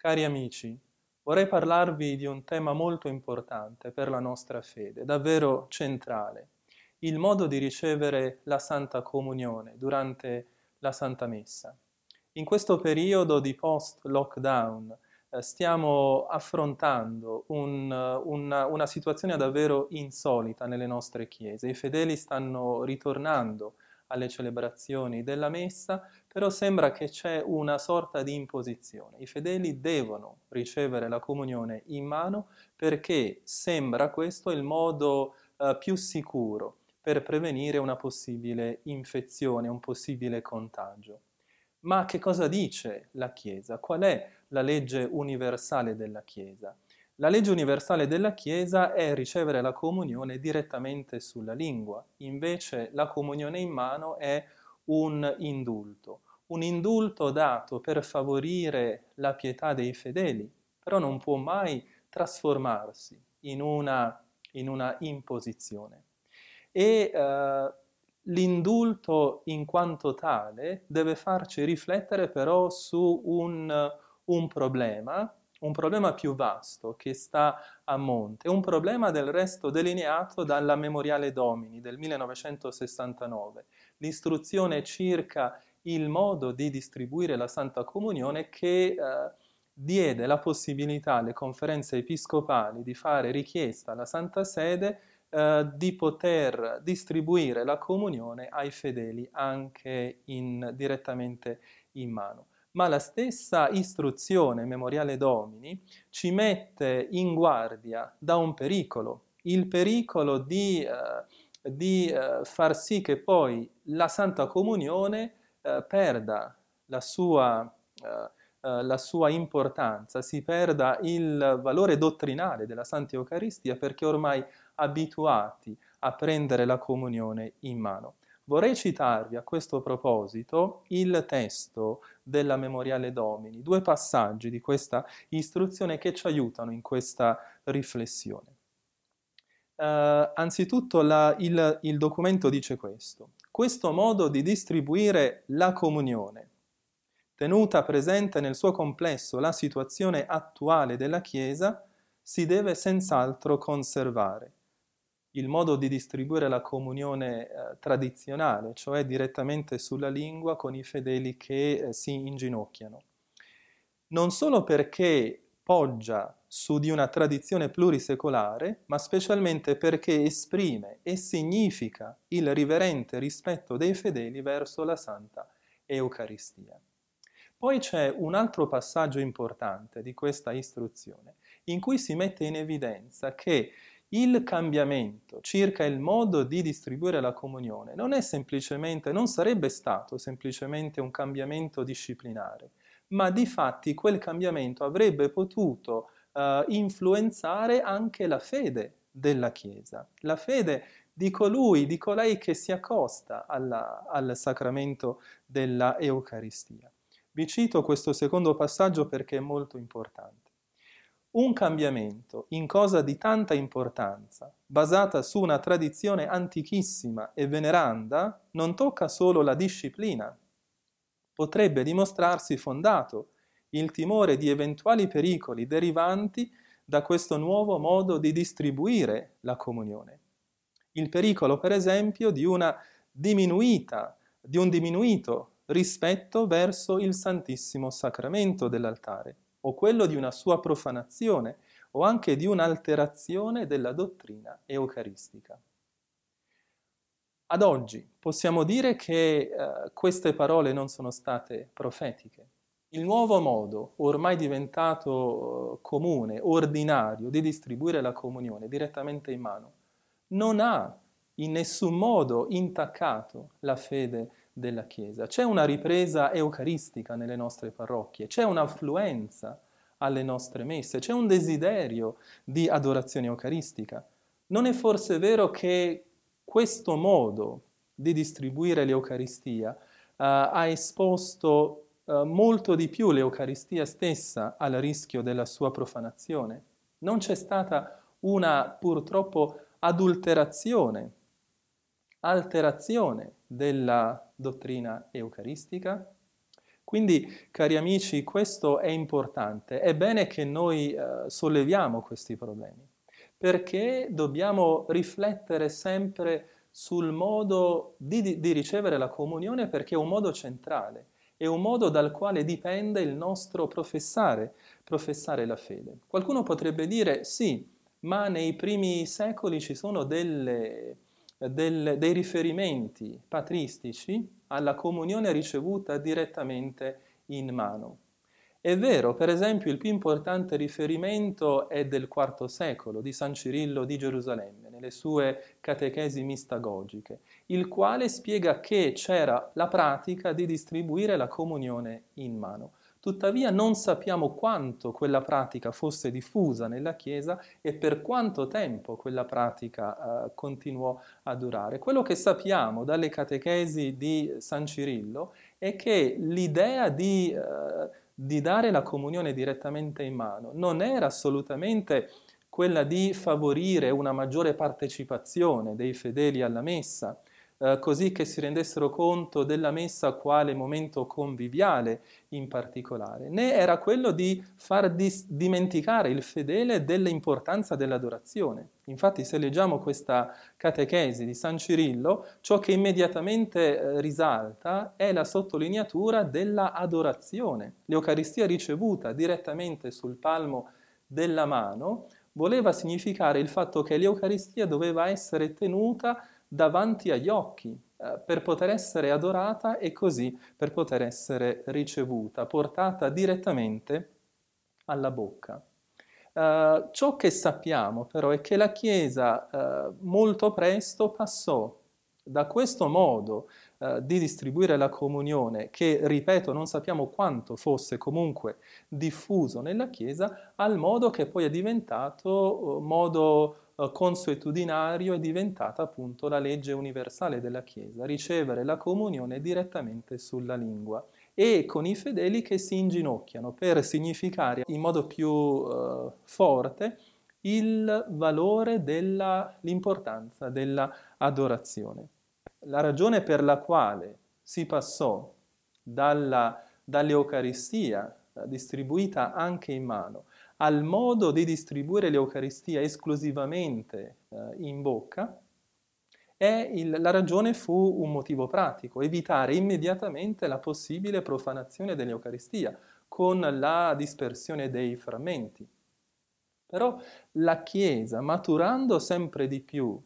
Cari amici, vorrei parlarvi di un tema molto importante per la nostra fede, davvero centrale, il modo di ricevere la Santa Comunione durante la Santa Messa. In questo periodo di post-lockdown eh, stiamo affrontando un, una, una situazione davvero insolita nelle nostre chiese. I fedeli stanno ritornando alle celebrazioni della messa, però sembra che c'è una sorta di imposizione. I fedeli devono ricevere la comunione in mano perché sembra questo il modo eh, più sicuro per prevenire una possibile infezione, un possibile contagio. Ma che cosa dice la Chiesa? Qual è la legge universale della Chiesa? La legge universale della Chiesa è ricevere la comunione direttamente sulla lingua, invece la comunione in mano è un indulto, un indulto dato per favorire la pietà dei fedeli, però non può mai trasformarsi in una, in una imposizione. E eh, l'indulto in quanto tale deve farci riflettere però su un, un problema un problema più vasto che sta a monte, un problema del resto delineato dalla Memoriale Domini del 1969, l'istruzione circa il modo di distribuire la Santa Comunione che eh, diede la possibilità alle conferenze episcopali di fare richiesta alla Santa Sede eh, di poter distribuire la comunione ai fedeli anche in, direttamente in mano ma la stessa istruzione memoriale domini ci mette in guardia da un pericolo, il pericolo di, eh, di eh, far sì che poi la Santa Comunione eh, perda la sua, eh, eh, la sua importanza, si perda il valore dottrinale della Santa Eucaristia perché ormai abituati a prendere la comunione in mano. Vorrei citarvi a questo proposito il testo della Memoriale Domini, due passaggi di questa istruzione che ci aiutano in questa riflessione. Uh, anzitutto la, il, il documento dice questo. Questo modo di distribuire la comunione, tenuta presente nel suo complesso la situazione attuale della Chiesa, si deve senz'altro conservare il modo di distribuire la comunione eh, tradizionale, cioè direttamente sulla lingua con i fedeli che eh, si inginocchiano. Non solo perché poggia su di una tradizione plurisecolare, ma specialmente perché esprime e significa il riverente rispetto dei fedeli verso la Santa Eucaristia. Poi c'è un altro passaggio importante di questa istruzione, in cui si mette in evidenza che il cambiamento circa il modo di distribuire la comunione non è semplicemente, non sarebbe stato semplicemente un cambiamento disciplinare, ma di fatti quel cambiamento avrebbe potuto uh, influenzare anche la fede della Chiesa, la fede di colui, di colei che si accosta alla, al sacramento della Eucaristia. Vi cito questo secondo passaggio perché è molto importante. Un cambiamento in cosa di tanta importanza, basata su una tradizione antichissima e veneranda, non tocca solo la disciplina. Potrebbe dimostrarsi fondato il timore di eventuali pericoli derivanti da questo nuovo modo di distribuire la comunione. Il pericolo, per esempio, di una diminuita, di un diminuito rispetto verso il Santissimo Sacramento dell'altare o quello di una sua profanazione o anche di un'alterazione della dottrina eucaristica. Ad oggi possiamo dire che eh, queste parole non sono state profetiche. Il nuovo modo, ormai diventato eh, comune, ordinario, di distribuire la comunione direttamente in mano, non ha in nessun modo intaccato la fede della Chiesa. C'è una ripresa eucaristica nelle nostre parrocchie, c'è un'affluenza alle nostre messe, c'è un desiderio di adorazione eucaristica. Non è forse vero che questo modo di distribuire l'Eucaristia uh, ha esposto uh, molto di più l'Eucaristia stessa al rischio della sua profanazione? Non c'è stata una purtroppo adulterazione, alterazione della dottrina eucaristica? Quindi, cari amici, questo è importante. È bene che noi eh, solleviamo questi problemi, perché dobbiamo riflettere sempre sul modo di, di ricevere la comunione, perché è un modo centrale, è un modo dal quale dipende il nostro professare, professare la fede. Qualcuno potrebbe dire sì, ma nei primi secoli ci sono delle, del, dei riferimenti patristici alla comunione ricevuta direttamente in mano. È vero, per esempio, il più importante riferimento è del IV secolo, di San Cirillo di Gerusalemme, nelle sue catechesi mistagogiche, il quale spiega che c'era la pratica di distribuire la comunione in mano. Tuttavia non sappiamo quanto quella pratica fosse diffusa nella Chiesa e per quanto tempo quella pratica uh, continuò a durare. Quello che sappiamo dalle catechesi di San Cirillo è che l'idea di, uh, di dare la comunione direttamente in mano non era assolutamente quella di favorire una maggiore partecipazione dei fedeli alla messa, eh, così che si rendessero conto della messa quale momento conviviale in particolare, né era quello di far dis- dimenticare il fedele dell'importanza dell'adorazione. Infatti se leggiamo questa catechesi di San Cirillo, ciò che immediatamente eh, risalta è la sottolineatura della adorazione. L'Eucaristia ricevuta direttamente sul palmo della mano voleva significare il fatto che l'Eucaristia doveva essere tenuta davanti agli occhi eh, per poter essere adorata e così per poter essere ricevuta, portata direttamente alla bocca. Uh, ciò che sappiamo però è che la Chiesa uh, molto presto passò da questo modo uh, di distribuire la comunione, che ripeto non sappiamo quanto fosse comunque diffuso nella Chiesa, al modo che poi è diventato modo eh, consuetudinario è diventata appunto la legge universale della Chiesa, ricevere la comunione direttamente sulla lingua e con i fedeli che si inginocchiano per significare in modo più uh, forte il valore dell'importanza dell'adorazione. La ragione per la quale si passò dalla, dall'Eucaristia distribuita anche in mano al modo di distribuire l'Eucaristia esclusivamente eh, in bocca, il, la ragione fu un motivo pratico, evitare immediatamente la possibile profanazione dell'Eucaristia con la dispersione dei frammenti. Però la Chiesa, maturando sempre di più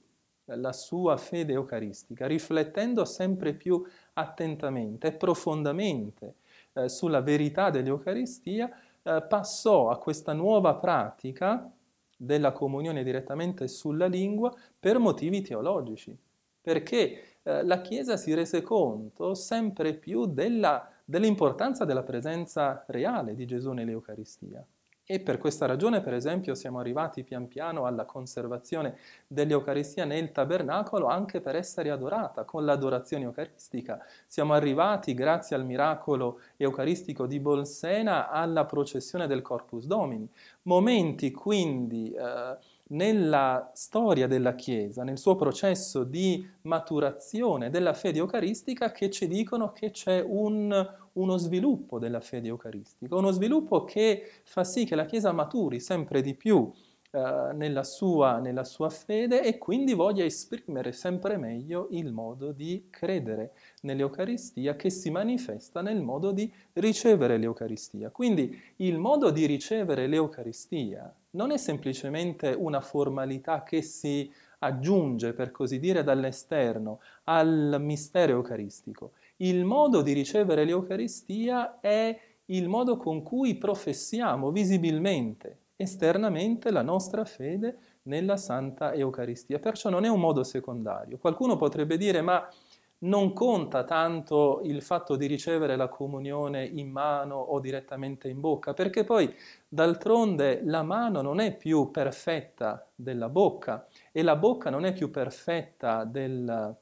la sua fede eucaristica, riflettendo sempre più attentamente e profondamente eh, sulla verità dell'Eucaristia, eh, passò a questa nuova pratica della comunione direttamente sulla lingua per motivi teologici, perché eh, la Chiesa si rese conto sempre più della, dell'importanza della presenza reale di Gesù nell'Eucaristia. E per questa ragione, per esempio, siamo arrivati pian piano alla conservazione dell'Eucaristia nel tabernacolo anche per essere adorata con l'adorazione eucaristica. Siamo arrivati, grazie al miracolo eucaristico di Bolsena, alla processione del Corpus Domini. Momenti quindi eh, nella storia della Chiesa, nel suo processo di maturazione della fede eucaristica, che ci dicono che c'è un, uno sviluppo della fede eucaristica, uno sviluppo che fa sì che la Chiesa maturi sempre di più eh, nella, sua, nella sua fede e quindi voglia esprimere sempre meglio il modo di credere nell'Eucaristia che si manifesta nel modo di ricevere l'Eucaristia. Quindi il modo di ricevere l'Eucaristia non è semplicemente una formalità che si aggiunge, per così dire, dall'esterno al mistero eucaristico. Il modo di ricevere l'Eucaristia è il modo con cui professiamo visibilmente, esternamente la nostra fede nella Santa Eucaristia. Perciò non è un modo secondario. Qualcuno potrebbe dire ma non conta tanto il fatto di ricevere la comunione in mano o direttamente in bocca, perché poi d'altronde la mano non è più perfetta della bocca e la bocca non è più perfetta del,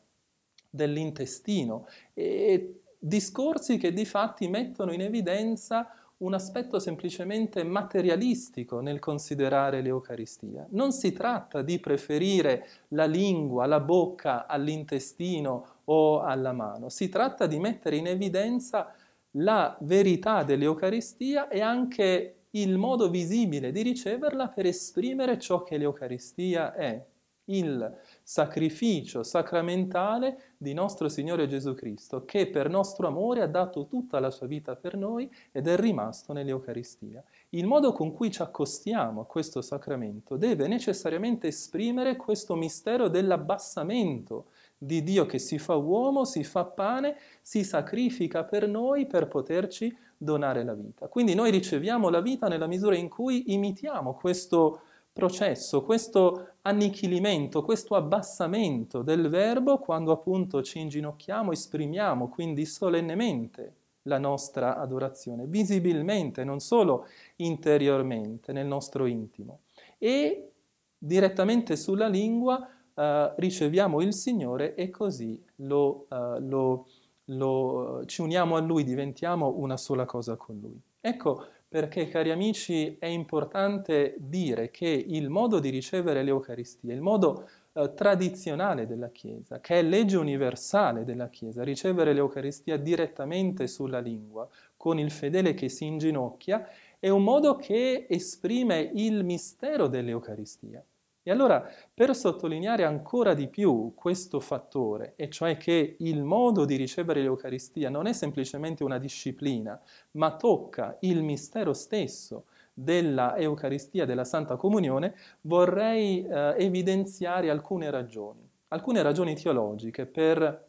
dell'intestino. E discorsi che di fatti mettono in evidenza un aspetto semplicemente materialistico nel considerare l'Eucaristia. Non si tratta di preferire la lingua, la bocca all'intestino o alla mano, si tratta di mettere in evidenza la verità dell'Eucaristia è anche il modo visibile di riceverla per esprimere ciò che l'Eucaristia è, il sacrificio sacramentale di nostro Signore Gesù Cristo, che per nostro amore ha dato tutta la sua vita per noi ed è rimasto nell'Eucaristia. Il modo con cui ci accostiamo a questo sacramento deve necessariamente esprimere questo mistero dell'abbassamento di Dio che si fa uomo, si fa pane, si sacrifica per noi per poterci donare la vita. Quindi noi riceviamo la vita nella misura in cui imitiamo questo processo, questo annichilimento, questo abbassamento del verbo quando appunto ci inginocchiamo, esprimiamo quindi solennemente la nostra adorazione, visibilmente, non solo interiormente, nel nostro intimo. E direttamente sulla lingua uh, riceviamo il Signore e così lo, uh, lo, lo, ci uniamo a Lui, diventiamo una sola cosa con Lui. Ecco perché, cari amici, è importante dire che il modo di ricevere l'Eucaristia, il modo uh, tradizionale della Chiesa, che è legge universale della Chiesa, ricevere l'Eucaristia direttamente sulla lingua, con il fedele che si inginocchia, è un modo che esprime il mistero dell'Eucaristia. E allora, per sottolineare ancora di più questo fattore, e cioè che il modo di ricevere l'Eucaristia non è semplicemente una disciplina, ma tocca il mistero stesso della Eucaristia, della Santa Comunione, vorrei eh, evidenziare alcune ragioni, alcune ragioni teologiche per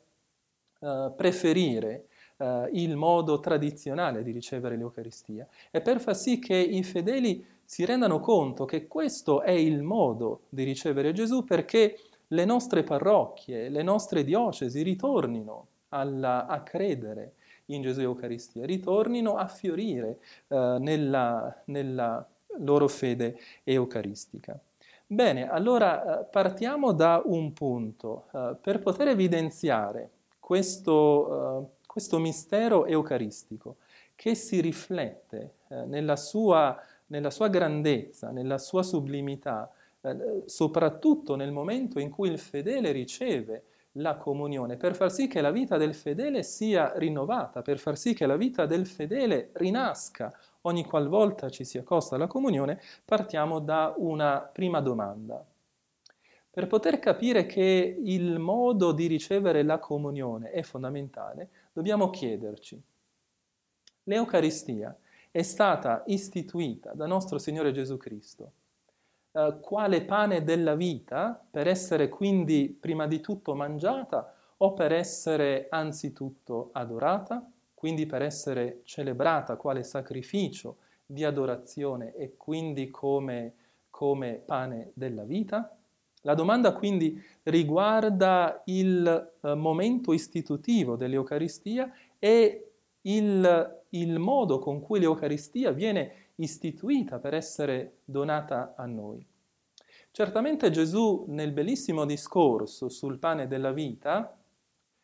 eh, preferire eh, il modo tradizionale di ricevere l'Eucaristia e per far sì che i fedeli si rendano conto che questo è il modo di ricevere Gesù perché le nostre parrocchie, le nostre diocesi ritornino alla, a credere in Gesù Eucaristia, ritornino a fiorire eh, nella, nella loro fede eucaristica. Bene, allora eh, partiamo da un punto. Uh, per poter evidenziare questo, uh, questo, mistero eucaristico che si riflette uh, nella sua nella sua grandezza, nella sua sublimità, eh, soprattutto nel momento in cui il fedele riceve la comunione, per far sì che la vita del fedele sia rinnovata, per far sì che la vita del fedele rinasca ogni qualvolta ci si accosta alla comunione, partiamo da una prima domanda. Per poter capire che il modo di ricevere la comunione è fondamentale, dobbiamo chiederci, l'Eucaristia è stata istituita da nostro Signore Gesù Cristo eh, quale pane della vita per essere quindi prima di tutto mangiata o per essere anzitutto adorata, quindi per essere celebrata quale sacrificio di adorazione e quindi come, come pane della vita? La domanda quindi riguarda il eh, momento istitutivo dell'Eucaristia e il il modo con cui l'Eucaristia viene istituita per essere donata a noi. Certamente Gesù nel bellissimo discorso sul pane della vita,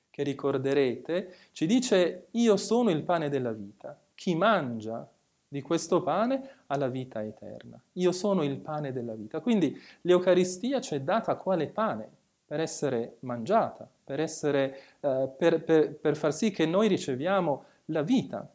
che ricorderete, ci dice io sono il pane della vita, chi mangia di questo pane ha la vita eterna, io sono il pane della vita. Quindi l'Eucaristia ci è data quale pane per essere mangiata, per, essere, eh, per, per, per far sì che noi riceviamo la vita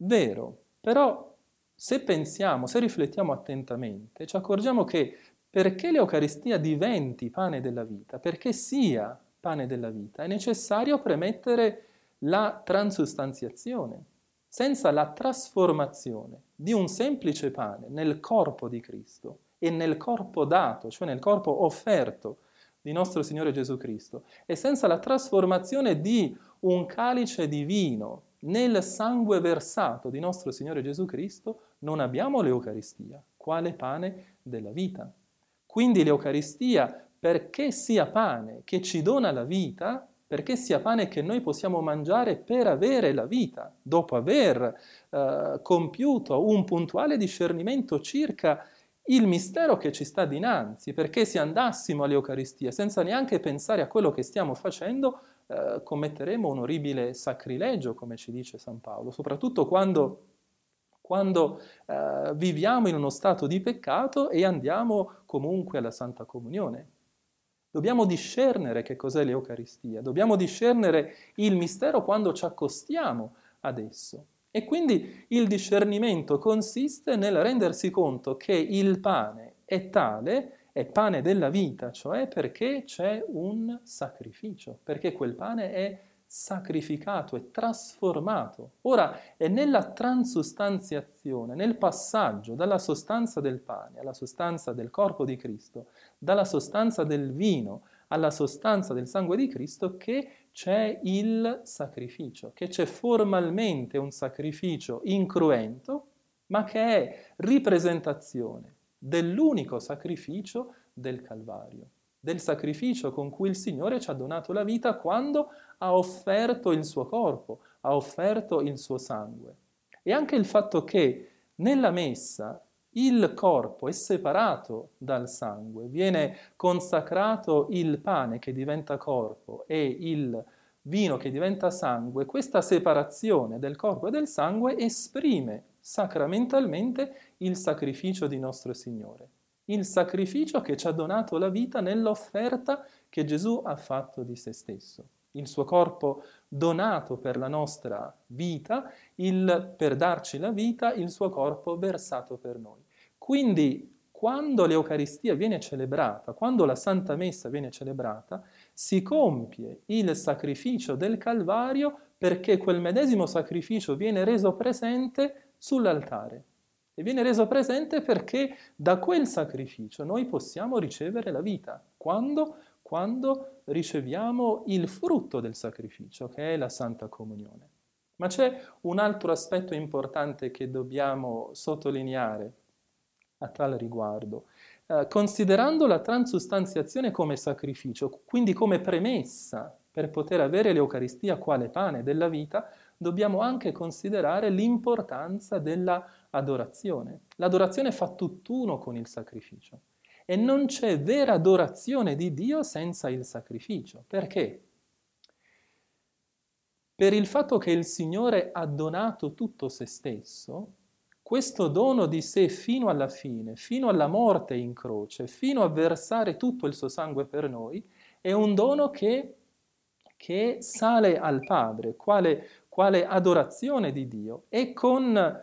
Vero, però se pensiamo, se riflettiamo attentamente, ci accorgiamo che perché l'Eucaristia diventi pane della vita, perché sia pane della vita, è necessario premettere la transustanziazione. Senza la trasformazione di un semplice pane nel corpo di Cristo e nel corpo dato, cioè nel corpo offerto di nostro Signore Gesù Cristo, e senza la trasformazione di un calice di vino nel sangue versato di nostro Signore Gesù Cristo non abbiamo l'Eucaristia, quale pane della vita. Quindi l'Eucaristia, perché sia pane che ci dona la vita, perché sia pane che noi possiamo mangiare per avere la vita, dopo aver eh, compiuto un puntuale discernimento circa il mistero che ci sta dinanzi, perché se andassimo all'Eucaristia senza neanche pensare a quello che stiamo facendo, eh, commetteremo un orribile sacrilegio, come ci dice San Paolo, soprattutto quando, quando eh, viviamo in uno stato di peccato e andiamo comunque alla Santa Comunione. Dobbiamo discernere che cos'è l'Eucaristia, dobbiamo discernere il mistero quando ci accostiamo ad esso. E quindi il discernimento consiste nel rendersi conto che il pane è tale, è pane della vita, cioè perché c'è un sacrificio, perché quel pane è sacrificato, è trasformato. Ora è nella transustanziazione, nel passaggio dalla sostanza del pane alla sostanza del corpo di Cristo, dalla sostanza del vino alla sostanza del sangue di Cristo che c'è il sacrificio, che c'è formalmente un sacrificio incruento, ma che è ripresentazione dell'unico sacrificio del Calvario, del sacrificio con cui il Signore ci ha donato la vita quando ha offerto il suo corpo, ha offerto il suo sangue. E anche il fatto che nella messa il corpo è separato dal sangue, viene consacrato il pane che diventa corpo e il vino che diventa sangue, questa separazione del corpo e del sangue esprime sacramentalmente il sacrificio di nostro Signore, il sacrificio che ci ha donato la vita nell'offerta che Gesù ha fatto di se stesso il suo corpo donato per la nostra vita, il, per darci la vita, il suo corpo versato per noi. Quindi quando l'Eucaristia viene celebrata, quando la Santa Messa viene celebrata, si compie il sacrificio del Calvario perché quel medesimo sacrificio viene reso presente sull'altare. E viene reso presente perché da quel sacrificio noi possiamo ricevere la vita. Quando? quando riceviamo il frutto del sacrificio, che è la Santa Comunione. Ma c'è un altro aspetto importante che dobbiamo sottolineare a tal riguardo. Eh, considerando la transustanziazione come sacrificio, quindi come premessa per poter avere l'Eucaristia quale pane della vita, dobbiamo anche considerare l'importanza dell'adorazione. L'adorazione fa tutt'uno con il sacrificio. E non c'è vera adorazione di Dio senza il sacrificio. Perché? Per il fatto che il Signore ha donato tutto se stesso, questo dono di sé fino alla fine, fino alla morte in croce, fino a versare tutto il suo sangue per noi, è un dono che, che sale al Padre, quale, quale adorazione di Dio. E con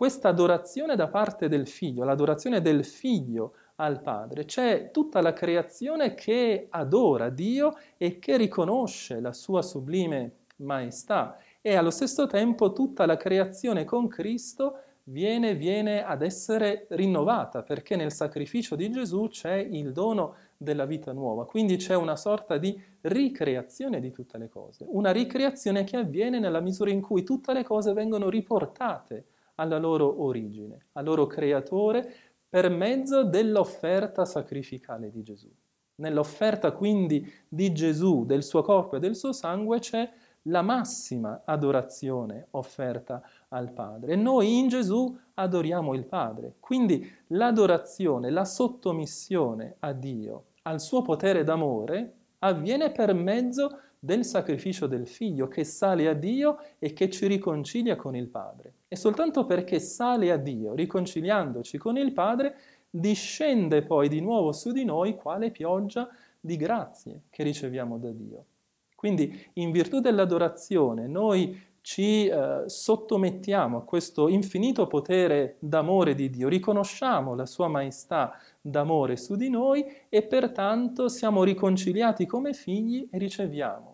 questa adorazione da parte del Figlio, l'adorazione del Figlio al Padre. C'è tutta la creazione che adora Dio e che riconosce la sua sublime maestà e allo stesso tempo tutta la creazione con Cristo viene, viene ad essere rinnovata perché nel sacrificio di Gesù c'è il dono della vita nuova, quindi c'è una sorta di ricreazione di tutte le cose, una ricreazione che avviene nella misura in cui tutte le cose vengono riportate alla loro origine, al loro creatore, per mezzo dell'offerta sacrificale di Gesù. Nell'offerta quindi di Gesù, del suo corpo e del suo sangue, c'è la massima adorazione offerta al Padre. E noi in Gesù adoriamo il Padre. Quindi l'adorazione, la sottomissione a Dio, al suo potere d'amore, avviene per mezzo del sacrificio del Figlio che sale a Dio e che ci riconcilia con il Padre. E soltanto perché sale a Dio, riconciliandoci con il Padre, discende poi di nuovo su di noi quale pioggia di grazie che riceviamo da Dio. Quindi in virtù dell'adorazione noi ci eh, sottomettiamo a questo infinito potere d'amore di Dio, riconosciamo la sua maestà d'amore su di noi e pertanto siamo riconciliati come figli e riceviamo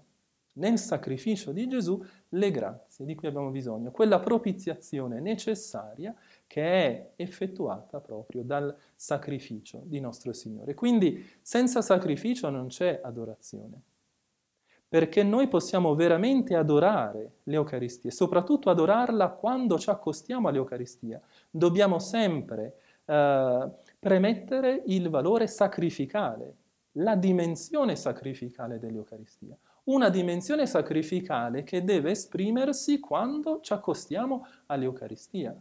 nel sacrificio di Gesù le grazie di cui abbiamo bisogno, quella propiziazione necessaria che è effettuata proprio dal sacrificio di nostro Signore. Quindi senza sacrificio non c'è adorazione, perché noi possiamo veramente adorare l'Eucaristia, soprattutto adorarla quando ci accostiamo all'Eucaristia. Dobbiamo sempre eh, premettere il valore sacrificale, la dimensione sacrificale dell'Eucaristia una dimensione sacrificale che deve esprimersi quando ci accostiamo all'Eucaristia.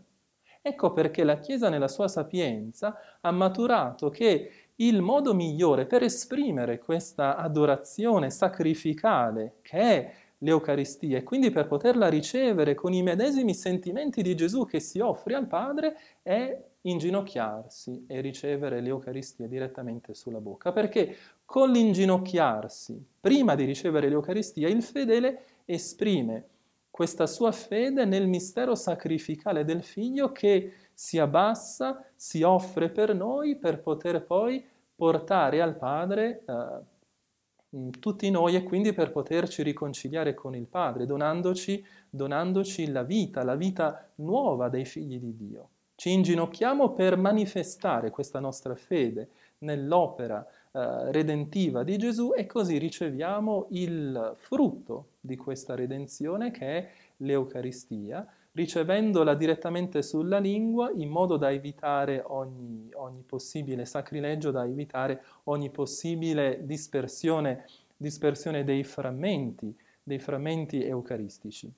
Ecco perché la Chiesa nella sua sapienza ha maturato che il modo migliore per esprimere questa adorazione sacrificale che è l'Eucaristia e quindi per poterla ricevere con i medesimi sentimenti di Gesù che si offre al Padre è inginocchiarsi e ricevere l'Eucaristia direttamente sulla bocca, perché con l'inginocchiarsi, prima di ricevere l'Eucaristia, il fedele esprime questa sua fede nel mistero sacrificale del figlio che si abbassa, si offre per noi per poter poi portare al Padre eh, tutti noi e quindi per poterci riconciliare con il Padre, donandoci, donandoci la vita, la vita nuova dei figli di Dio. Ci inginocchiamo per manifestare questa nostra fede nell'opera eh, redentiva di Gesù e così riceviamo il frutto di questa redenzione che è l'Eucaristia, ricevendola direttamente sulla lingua in modo da evitare ogni, ogni possibile sacrilegio, da evitare ogni possibile dispersione, dispersione dei frammenti, dei frammenti eucaristici.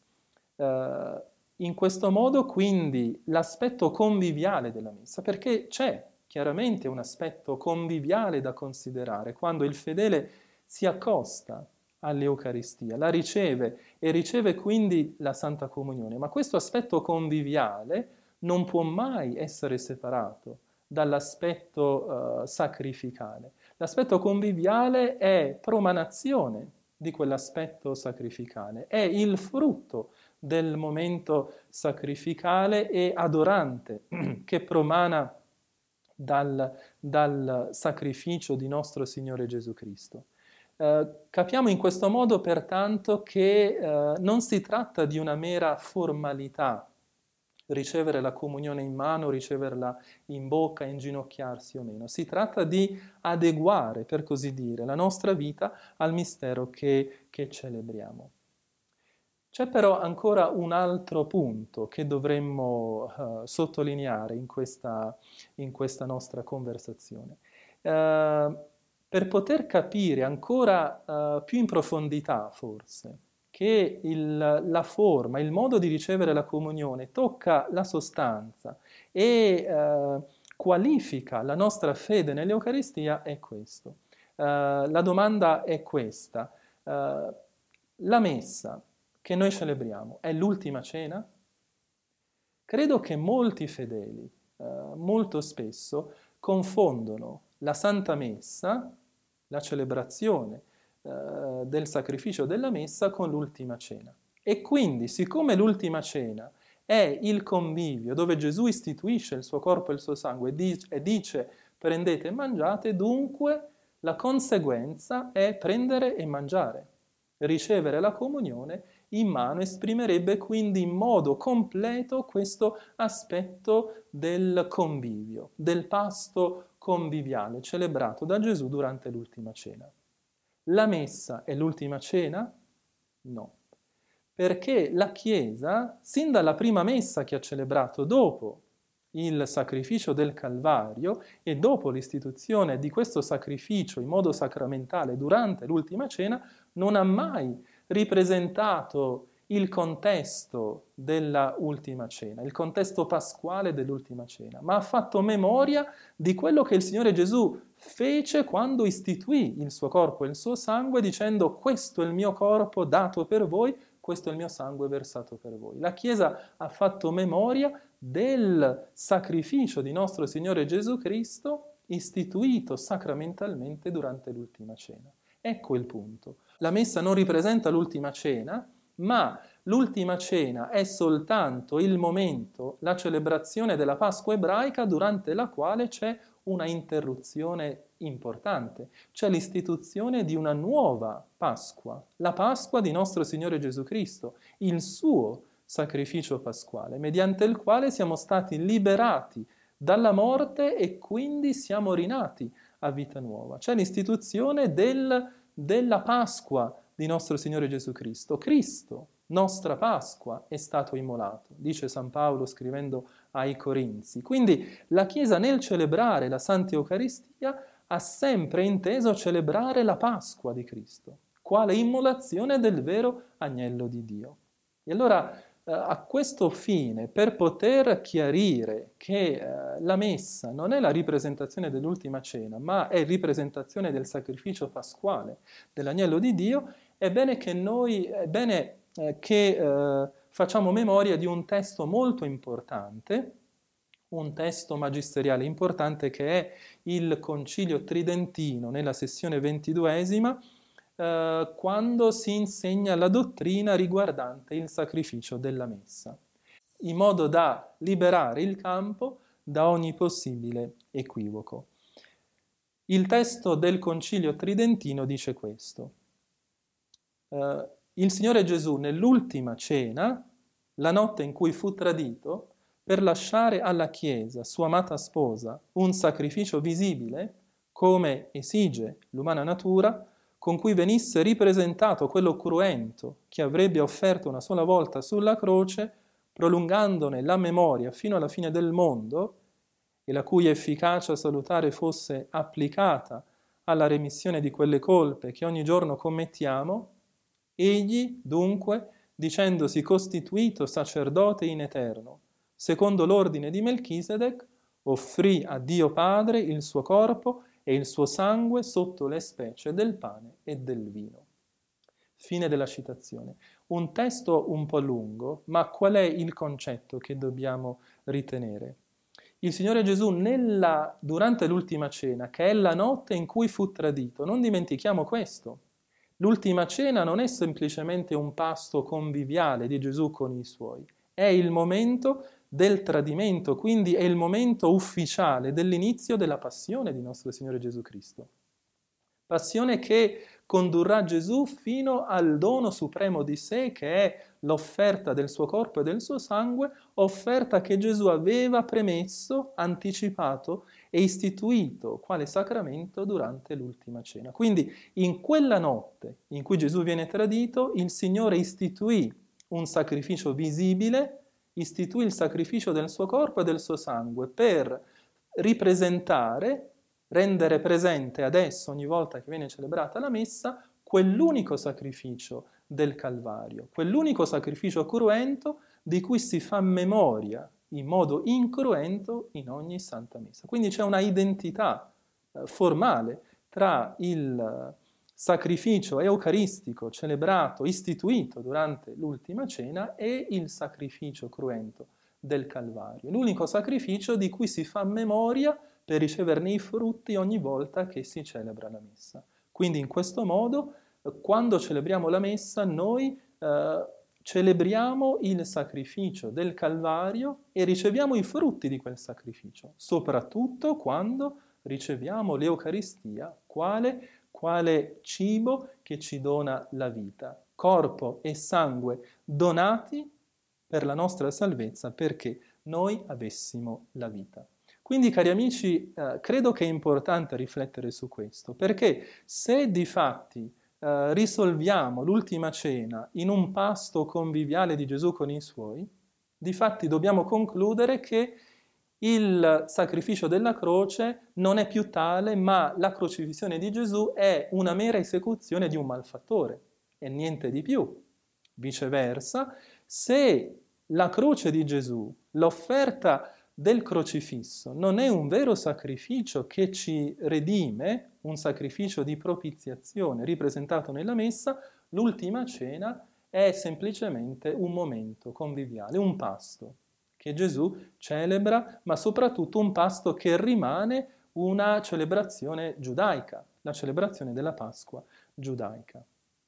Uh, in questo modo quindi l'aspetto conviviale della messa, perché c'è chiaramente un aspetto conviviale da considerare quando il fedele si accosta all'Eucaristia, la riceve e riceve quindi la Santa Comunione, ma questo aspetto conviviale non può mai essere separato dall'aspetto uh, sacrificale. L'aspetto conviviale è promanazione di quell'aspetto sacrificale, è il frutto del momento sacrificale e adorante che promana dal, dal sacrificio di nostro Signore Gesù Cristo. Eh, capiamo in questo modo pertanto che eh, non si tratta di una mera formalità, ricevere la comunione in mano, riceverla in bocca, inginocchiarsi o meno. Si tratta di adeguare, per così dire, la nostra vita al mistero che, che celebriamo. C'è però ancora un altro punto che dovremmo uh, sottolineare in questa, in questa, nostra conversazione. Uh, per poter capire ancora uh, più in profondità, forse, che il, la forma, il modo di ricevere la comunione tocca la sostanza e qualifica la nostra fede nell'Eucaristia, è questo. la domanda è questa. la messa che noi celebriamo è l'ultima cena? Credo che molti fedeli eh, molto spesso confondono la Santa Messa, la celebrazione eh, del sacrificio della Messa con l'ultima cena. E quindi, siccome l'ultima cena è il convivio dove Gesù istituisce il suo corpo e il suo sangue e dice, prendete e mangiate, dunque la conseguenza è prendere e mangiare, ricevere la comunione in mano esprimerebbe quindi in modo completo questo aspetto del convivio, del pasto conviviale celebrato da Gesù durante l'ultima cena. La messa è l'ultima cena? No, perché la Chiesa, sin dalla prima messa che ha celebrato dopo il sacrificio del Calvario e dopo l'istituzione di questo sacrificio in modo sacramentale durante l'ultima cena, non ha mai ripresentato il contesto della ultima cena, il contesto pasquale dell'ultima cena, ma ha fatto memoria di quello che il Signore Gesù fece quando istituì il suo corpo e il suo sangue dicendo questo è il mio corpo dato per voi, questo è il mio sangue versato per voi. La Chiesa ha fatto memoria del sacrificio di nostro Signore Gesù Cristo istituito sacramentalmente durante l'ultima cena. Ecco il punto. La messa non ripresenta l'ultima cena, ma l'ultima cena è soltanto il momento, la celebrazione della Pasqua ebraica durante la quale c'è una interruzione importante, c'è l'istituzione di una nuova Pasqua, la Pasqua di nostro Signore Gesù Cristo, il suo sacrificio pasquale, mediante il quale siamo stati liberati dalla morte e quindi siamo rinati a vita nuova. C'è l'istituzione del della Pasqua di nostro Signore Gesù Cristo. Cristo, nostra Pasqua, è stato immolato, dice San Paolo scrivendo ai Corinzi. Quindi la Chiesa nel celebrare la Santa Eucaristia ha sempre inteso celebrare la Pasqua di Cristo, quale immolazione del vero agnello di Dio. E allora a questo fine, per poter chiarire che eh, la messa non è la ripresentazione dell'ultima cena, ma è ripresentazione del sacrificio pasquale dell'agnello di Dio, è bene che noi, è bene eh, che eh, facciamo memoria di un testo molto importante, un testo magisteriale importante che è il Concilio Tridentino nella sessione ventiduesima, eh, quando si insegna la dottrina riguardante il sacrificio della messa, in modo da liberare il campo da ogni possibile equivoco. Il testo del Concilio Tridentino dice questo. Eh, il Signore Gesù nell'ultima cena, la notte in cui fu tradito, per lasciare alla Chiesa, sua amata sposa, un sacrificio visibile, come esige l'umana natura, con cui venisse ripresentato quello cruento che avrebbe offerto una sola volta sulla croce, prolungandone la memoria fino alla fine del mondo, e la cui efficacia salutare fosse applicata alla remissione di quelle colpe che ogni giorno commettiamo, egli, dunque, dicendosi costituito sacerdote in eterno, secondo l'ordine di Melchisedec, offrì a Dio Padre il suo corpo e il suo sangue sotto le specie del pane e del vino. Fine della citazione. Un testo un po' lungo, ma qual è il concetto che dobbiamo ritenere? Il Signore Gesù nella, durante l'ultima cena, che è la notte in cui fu tradito, non dimentichiamo questo. L'ultima cena non è semplicemente un pasto conviviale di Gesù con i suoi, è il momento del tradimento, quindi è il momento ufficiale dell'inizio della passione di nostro Signore Gesù Cristo. Passione che condurrà Gesù fino al dono supremo di sé, che è l'offerta del suo corpo e del suo sangue, offerta che Gesù aveva premesso, anticipato e istituito quale sacramento durante l'ultima cena. Quindi in quella notte in cui Gesù viene tradito, il Signore istituì un sacrificio visibile istituì il sacrificio del suo corpo e del suo sangue per ripresentare, rendere presente adesso, ogni volta che viene celebrata la messa, quell'unico sacrificio del Calvario, quell'unico sacrificio cruento di cui si fa memoria in modo incruento in ogni Santa Messa. Quindi c'è una identità eh, formale tra il sacrificio eucaristico celebrato, istituito durante l'ultima cena e il sacrificio cruento del Calvario. L'unico sacrificio di cui si fa memoria per riceverne i frutti ogni volta che si celebra la messa. Quindi in questo modo, quando celebriamo la messa, noi eh, celebriamo il sacrificio del Calvario e riceviamo i frutti di quel sacrificio, soprattutto quando riceviamo l'Eucaristia, quale quale cibo che ci dona la vita, corpo e sangue donati per la nostra salvezza perché noi avessimo la vita. Quindi, cari amici, eh, credo che è importante riflettere su questo, perché se di fatti eh, risolviamo l'ultima cena in un pasto conviviale di Gesù con i suoi, di fatti dobbiamo concludere che il sacrificio della croce non è più tale, ma la crocifissione di Gesù è una mera esecuzione di un malfattore e niente di più. Viceversa, se la croce di Gesù, l'offerta del crocifisso, non è un vero sacrificio che ci redime, un sacrificio di propiziazione ripresentato nella messa, l'ultima cena è semplicemente un momento conviviale, un pasto che Gesù celebra, ma soprattutto un pasto che rimane una celebrazione giudaica, la celebrazione della Pasqua giudaica.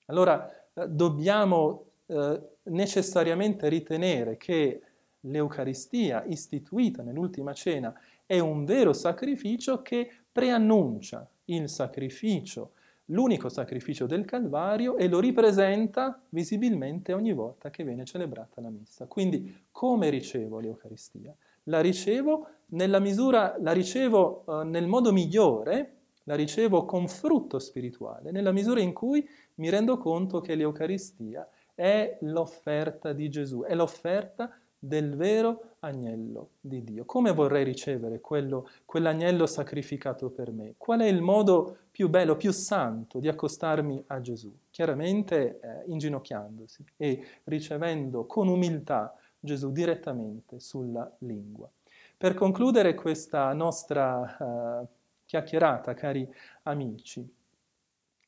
Allora eh, dobbiamo eh, necessariamente ritenere che l'Eucaristia istituita nell'ultima cena è un vero sacrificio che preannuncia il sacrificio l'unico sacrificio del Calvario e lo ripresenta visibilmente ogni volta che viene celebrata la messa. Quindi come ricevo l'Eucaristia? La ricevo nella misura, la ricevo uh, nel modo migliore, la ricevo con frutto spirituale, nella misura in cui mi rendo conto che l'Eucaristia è l'offerta di Gesù, è l'offerta del vero agnello di Dio. Come vorrei ricevere quello, quell'agnello sacrificato per me? Qual è il modo più bello, più santo di accostarmi a Gesù? Chiaramente eh, inginocchiandosi e ricevendo con umiltà Gesù direttamente sulla lingua. Per concludere questa nostra uh, chiacchierata, cari amici,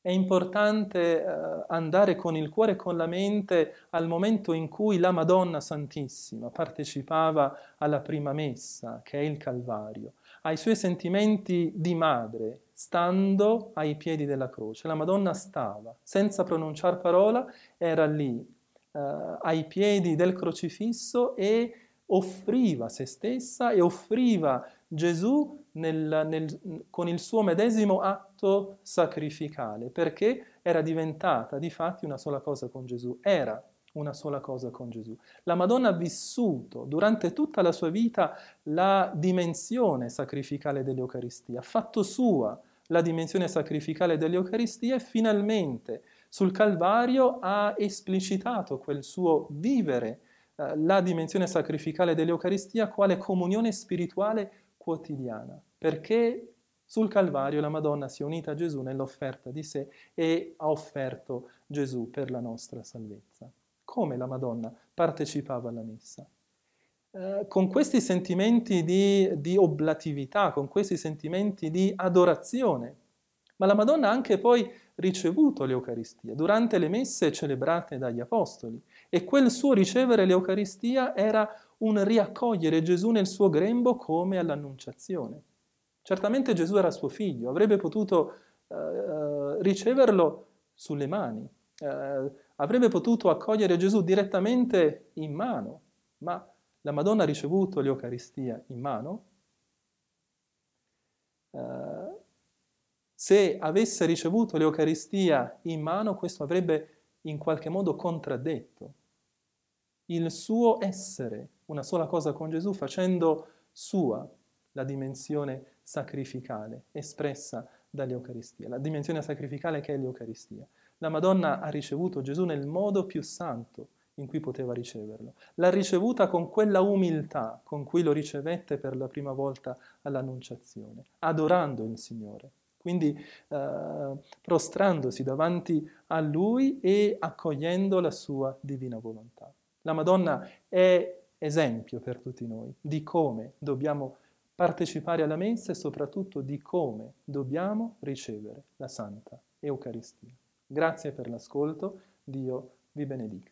È importante eh, andare con il cuore e con la mente al momento in cui la Madonna Santissima partecipava alla prima messa, che è il Calvario, ai suoi sentimenti di madre, stando ai piedi della croce. La Madonna stava, senza pronunciare parola, era lì, eh, ai piedi del crocifisso e offriva se stessa e offriva Gesù nel, nel, con il suo medesimo atto sacrificale, perché era diventata di fatti una sola cosa con Gesù, era una sola cosa con Gesù. La Madonna ha vissuto durante tutta la sua vita la dimensione sacrificale dell'Eucaristia, ha fatto sua la dimensione sacrificale dell'Eucaristia e finalmente sul Calvario ha esplicitato quel suo vivere eh, la dimensione sacrificale dell'Eucaristia quale comunione spirituale quotidiana, perché sul Calvario la Madonna si è unita a Gesù nell'offerta di sé e ha offerto Gesù per la nostra salvezza. Come la Madonna partecipava alla messa? Eh, con questi sentimenti di, di oblatività, con questi sentimenti di adorazione, ma la Madonna ha anche poi ricevuto l'Eucaristia durante le messe celebrate dagli Apostoli e quel suo ricevere l'Eucaristia era un riaccogliere Gesù nel suo grembo come all'annunciazione. Certamente Gesù era suo figlio, avrebbe potuto eh, riceverlo sulle mani, eh, avrebbe potuto accogliere Gesù direttamente in mano, ma la Madonna ha ricevuto l'Eucaristia in mano. Eh, se avesse ricevuto l'Eucaristia in mano, questo avrebbe in qualche modo contraddetto il suo essere una sola cosa con Gesù, facendo sua la dimensione sacrificale espressa dall'Eucaristia, la dimensione sacrificale che è l'Eucaristia. La Madonna ha ricevuto Gesù nel modo più santo in cui poteva riceverlo. L'ha ricevuta con quella umiltà con cui lo ricevette per la prima volta all'Annunciazione, adorando il Signore. Quindi eh, prostrandosi davanti a Lui e accogliendo la sua divina volontà. La Madonna è esempio per tutti noi di come dobbiamo partecipare alla messa e soprattutto di come dobbiamo ricevere la Santa Eucaristia. Grazie per l'ascolto, Dio vi benedica.